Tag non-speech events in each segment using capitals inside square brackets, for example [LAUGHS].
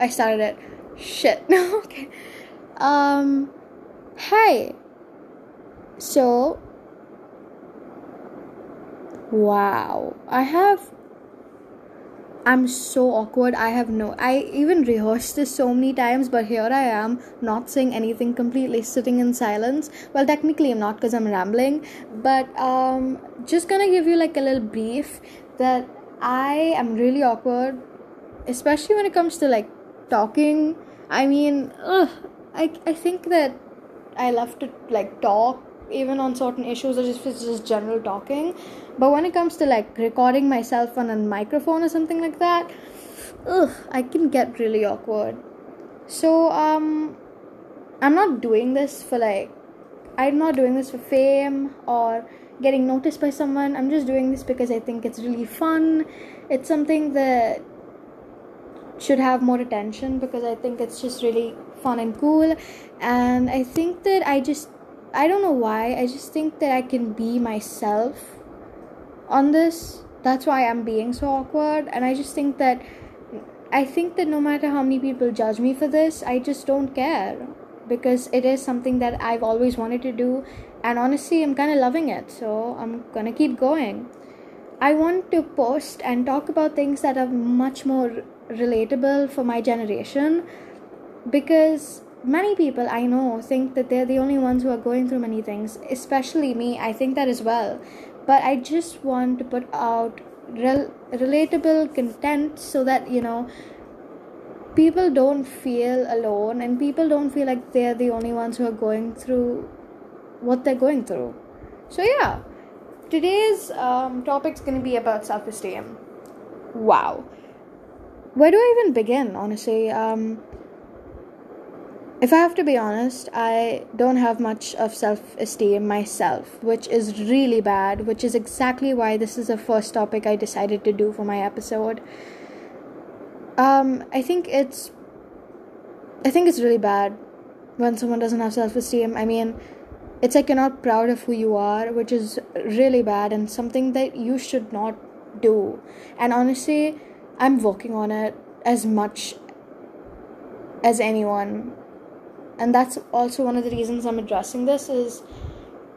I started it. Shit. No. [LAUGHS] okay. Um, hi. So, wow. I have I'm so awkward. I have no. I even rehearsed this so many times, but here I am, not saying anything, completely sitting in silence. Well, technically, I'm not because I'm rambling, but um, just gonna give you like a little brief that I am really awkward, especially when it comes to like talking. I mean, ugh, I I think that I love to like talk even on certain issues or just just general talking. But when it comes to like recording myself on a microphone or something like that ugh, i can get really awkward. So um i'm not doing this for like i'm not doing this for fame or getting noticed by someone. I'm just doing this because i think it's really fun. It's something that should have more attention because i think it's just really fun and cool and i think that i just I don't know why. I just think that I can be myself on this. That's why I'm being so awkward. And I just think that I think that no matter how many people judge me for this, I just don't care because it is something that I've always wanted to do. And honestly, I'm kind of loving it. So I'm gonna keep going. I want to post and talk about things that are much more relatable for my generation because many people I know think that they're the only ones who are going through many things, especially me. I think that as well. But I just want to put out rel- relatable content so that, you know, people don't feel alone and people don't feel like they're the only ones who are going through what they're going through. So, yeah, today's um, is going to be about self esteem. Wow. Where do I even begin, honestly? Um, if I have to be honest, I don't have much of self esteem myself, which is really bad, which is exactly why this is the first topic I decided to do for my episode. Um, I think it's I think it's really bad when someone doesn't have self esteem. I mean, it's like you're not proud of who you are, which is really bad and something that you should not do. And honestly, I'm working on it as much as anyone. And that's also one of the reasons i'm addressing this is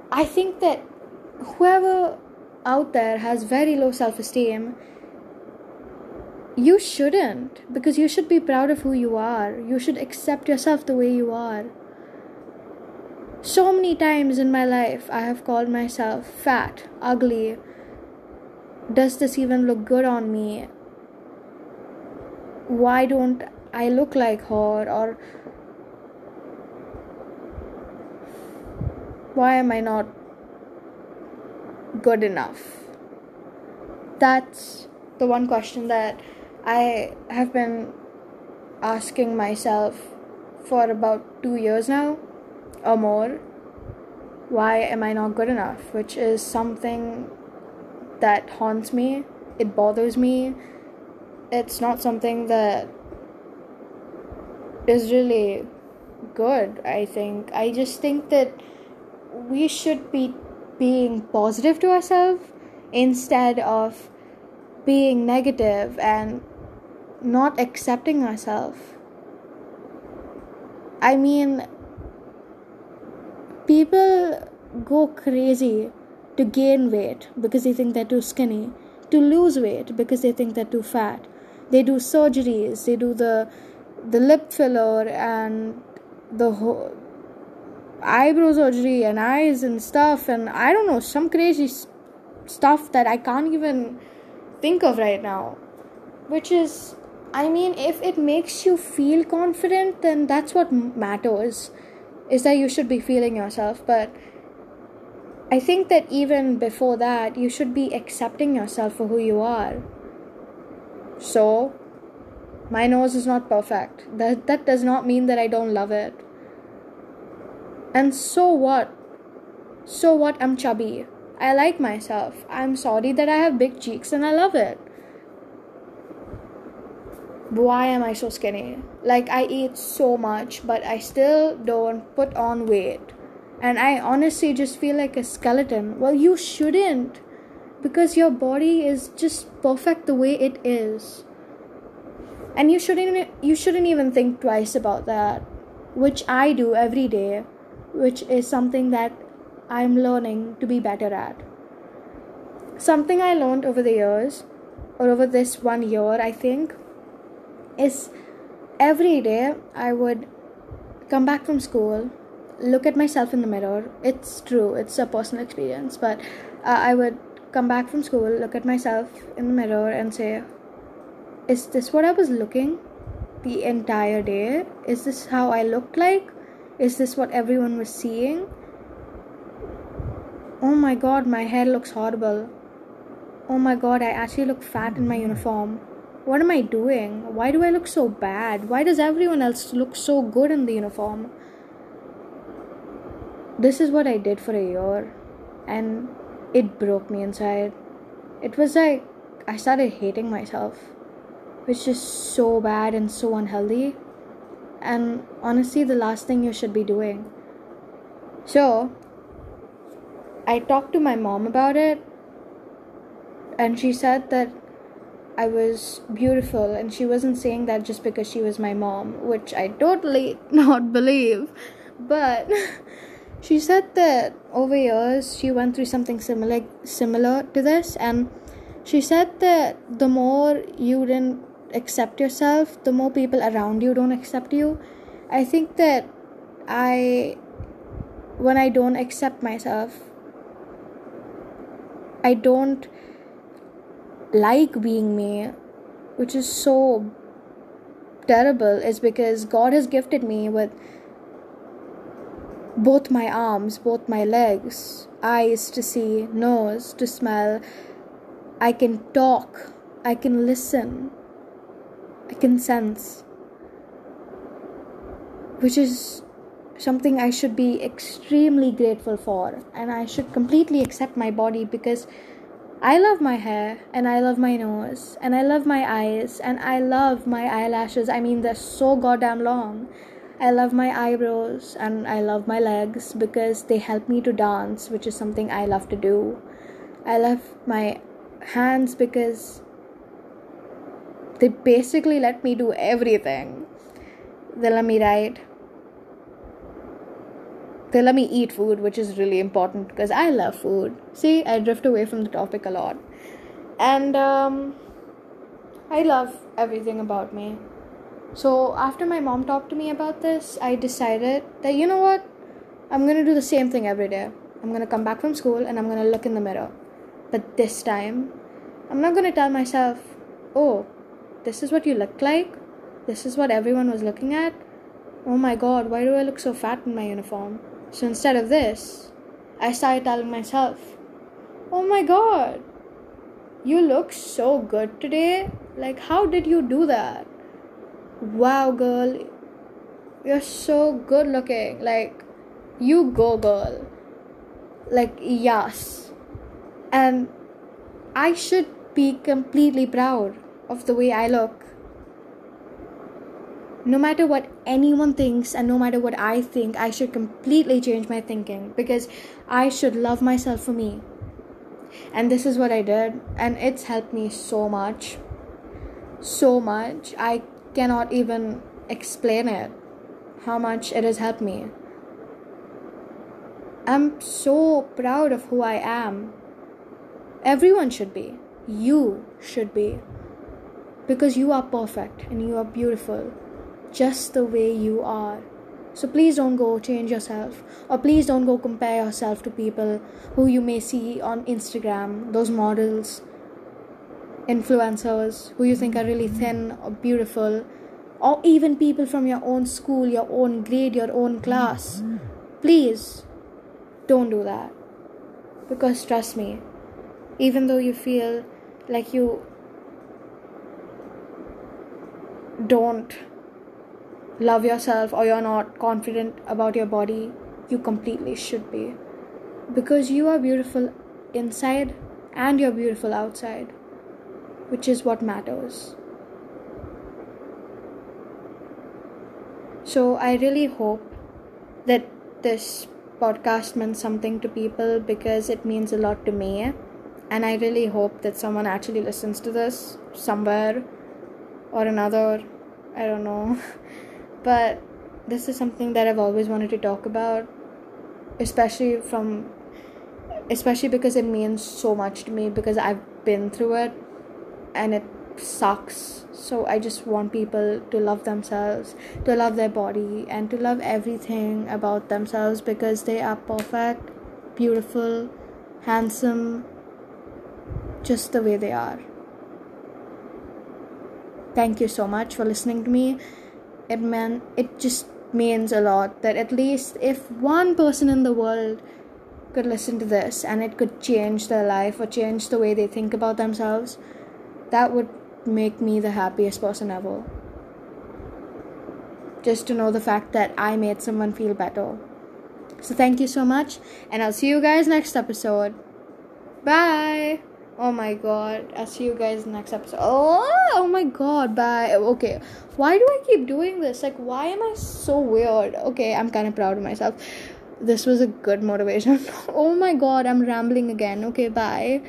i think that whoever out there has very low self-esteem you shouldn't because you should be proud of who you are. You should accept yourself the way you are. So many times in my life i have called myself fat ugly. Does this even look good on me why don't i look like her or why am I not good enough? That's the one question that I have been asking myself for about two years now or more. Why am I not good enough? Which is something that haunts me, it bothers me. It's not something that is really good, I think. I just think that we should be being positive to ourselves instead of being negative and not accepting ourselves. I mean, people go crazy to gain weight because they think they're too skinny, to lose weight because they think they're too fat. They do surgeries, they do the the lip filler and the whole eyebrow surgery and eyes and stuff. And I don't know some crazy stuff that I can't even think of right now. Which is I mean if it makes you feel confident then that's what matters is that you should be feeling yourself. But I think that even before that you should be accepting yourself for who you are so my nose is not perfect that that does not mean that I don't love it and so what? So what? I'm chubby. I like myself. I'm sorry that I have big cheeks and I love it. Why am I so skinny? Like, I eat so much, but I still don't put on weight. And I honestly just feel like a skeleton. Well, you shouldn't. Because your body is just perfect the way it is. and you shouldn't you shouldn't even think twice about that which i do every day which is something that i'm learning to be better at something i learned over the years or over this one year i think is every day i would come back from school look at myself in the mirror it's true it's a personal experience but uh, i would come back from school look at myself in the mirror and say is this what I was looking the entire day? Is this how I looked like? Is this what everyone was seeing? Oh my god, my hair looks horrible. Oh my god, I actually look fat in my mm-hmm. uniform. What am I doing? Why do I look so bad? Why does everyone else look so good in the uniform? This is what I did for a year, and it broke me inside. It was like I started hating myself which is so bad and so unhealthy. And honestly, the last thing you should be doing. So, I talked to my mom about it, and she said that I was beautiful, and she wasn't saying that just because she was my mom, which I totally [LAUGHS] not believe. But [LAUGHS] she said that over years she went through something similar similar to this, and she said that the more you didn't accept yourself, the more people around you don't accept you. I think that I, when I don't accept myself, I don't like being me, which is so terrible, is because God has gifted me with both my arms, both my legs, eyes to see, nose to smell. I can talk, I can listen, I can sense, which is something I should be extremely grateful for, and I should completely accept my body because I love my hair, and I love my nose, and I love my eyes, and I love my eyelashes. I mean, they're so goddamn long. I love my eyebrows and I love my legs because they help me to dance, which is something I love to do. I love my hands because they basically let me do everything. They let me write. They let me eat food, which is really important because I love food. See, I drift away from the topic a lot. And um, I love everything about me. So, after my mom talked to me about this, I decided that you know what? I'm gonna do the same thing every day. I'm gonna come back from school and I'm gonna look in the mirror. But this time, I'm not gonna tell myself, oh, this is what you look like? This is what everyone was looking at? Oh my god, why do I look so fat in my uniform? So instead of this, I started telling myself, Oh my god, you look so good today. Like, how did you do that? Wow, girl, you're so good looking. Like, you go, girl. Like, yes. And I should be completely proud of the way I look. No matter what anyone thinks and no matter what I think, I should completely change my thinking because I should love myself for me. And this is what I did, and it's helped me so much. So much. I cannot even explain it how much it has helped me. I'm so proud of who I am. Everyone should be. You should be because you are perfect and you are beautiful just the way you are. So please don't go change yourself or please don't go compare yourself to people who you may see on Instagram, those models, influencers who you think are really thin or beautiful, or even people from your own school, your own grade, your own class. Please don't do that. Because trust me, even though you feel like you don't love yourself or you're not confident about your body, you completely should be. Because you are beautiful inside and you're beautiful outside, which is what matters. So, I really hope that this podcast meant something to people because it means a lot to me. And I really hope that someone actually listens to this somewhere or another. I don't know. [LAUGHS] but this is something that I've always wanted to talk about, especially from especially because it means so much to me because I've been through it and it sucks. So I just want people to love themselves, to love their body, and to love everything about themselves because they are perfect, beautiful, handsome, just the way they are. Thank you so much for listening to me. It meant it just means a lot that at least if one person in the world could listen to this and it could change their life or change the way they think about themselves, that would make me the happiest person ever. Just to know the fact that I made someone feel better. So, thank you so much, and I'll see you guys next episode. Bye. Oh my god. I'll see you guys next episode. Oh, oh my god. Bye. Okay. Why do I keep doing this? Like, why am I so weird? Okay, I'm kind of proud of myself. This was a good motivation. [LAUGHS] oh my god, I'm rambling again. Okay, bye.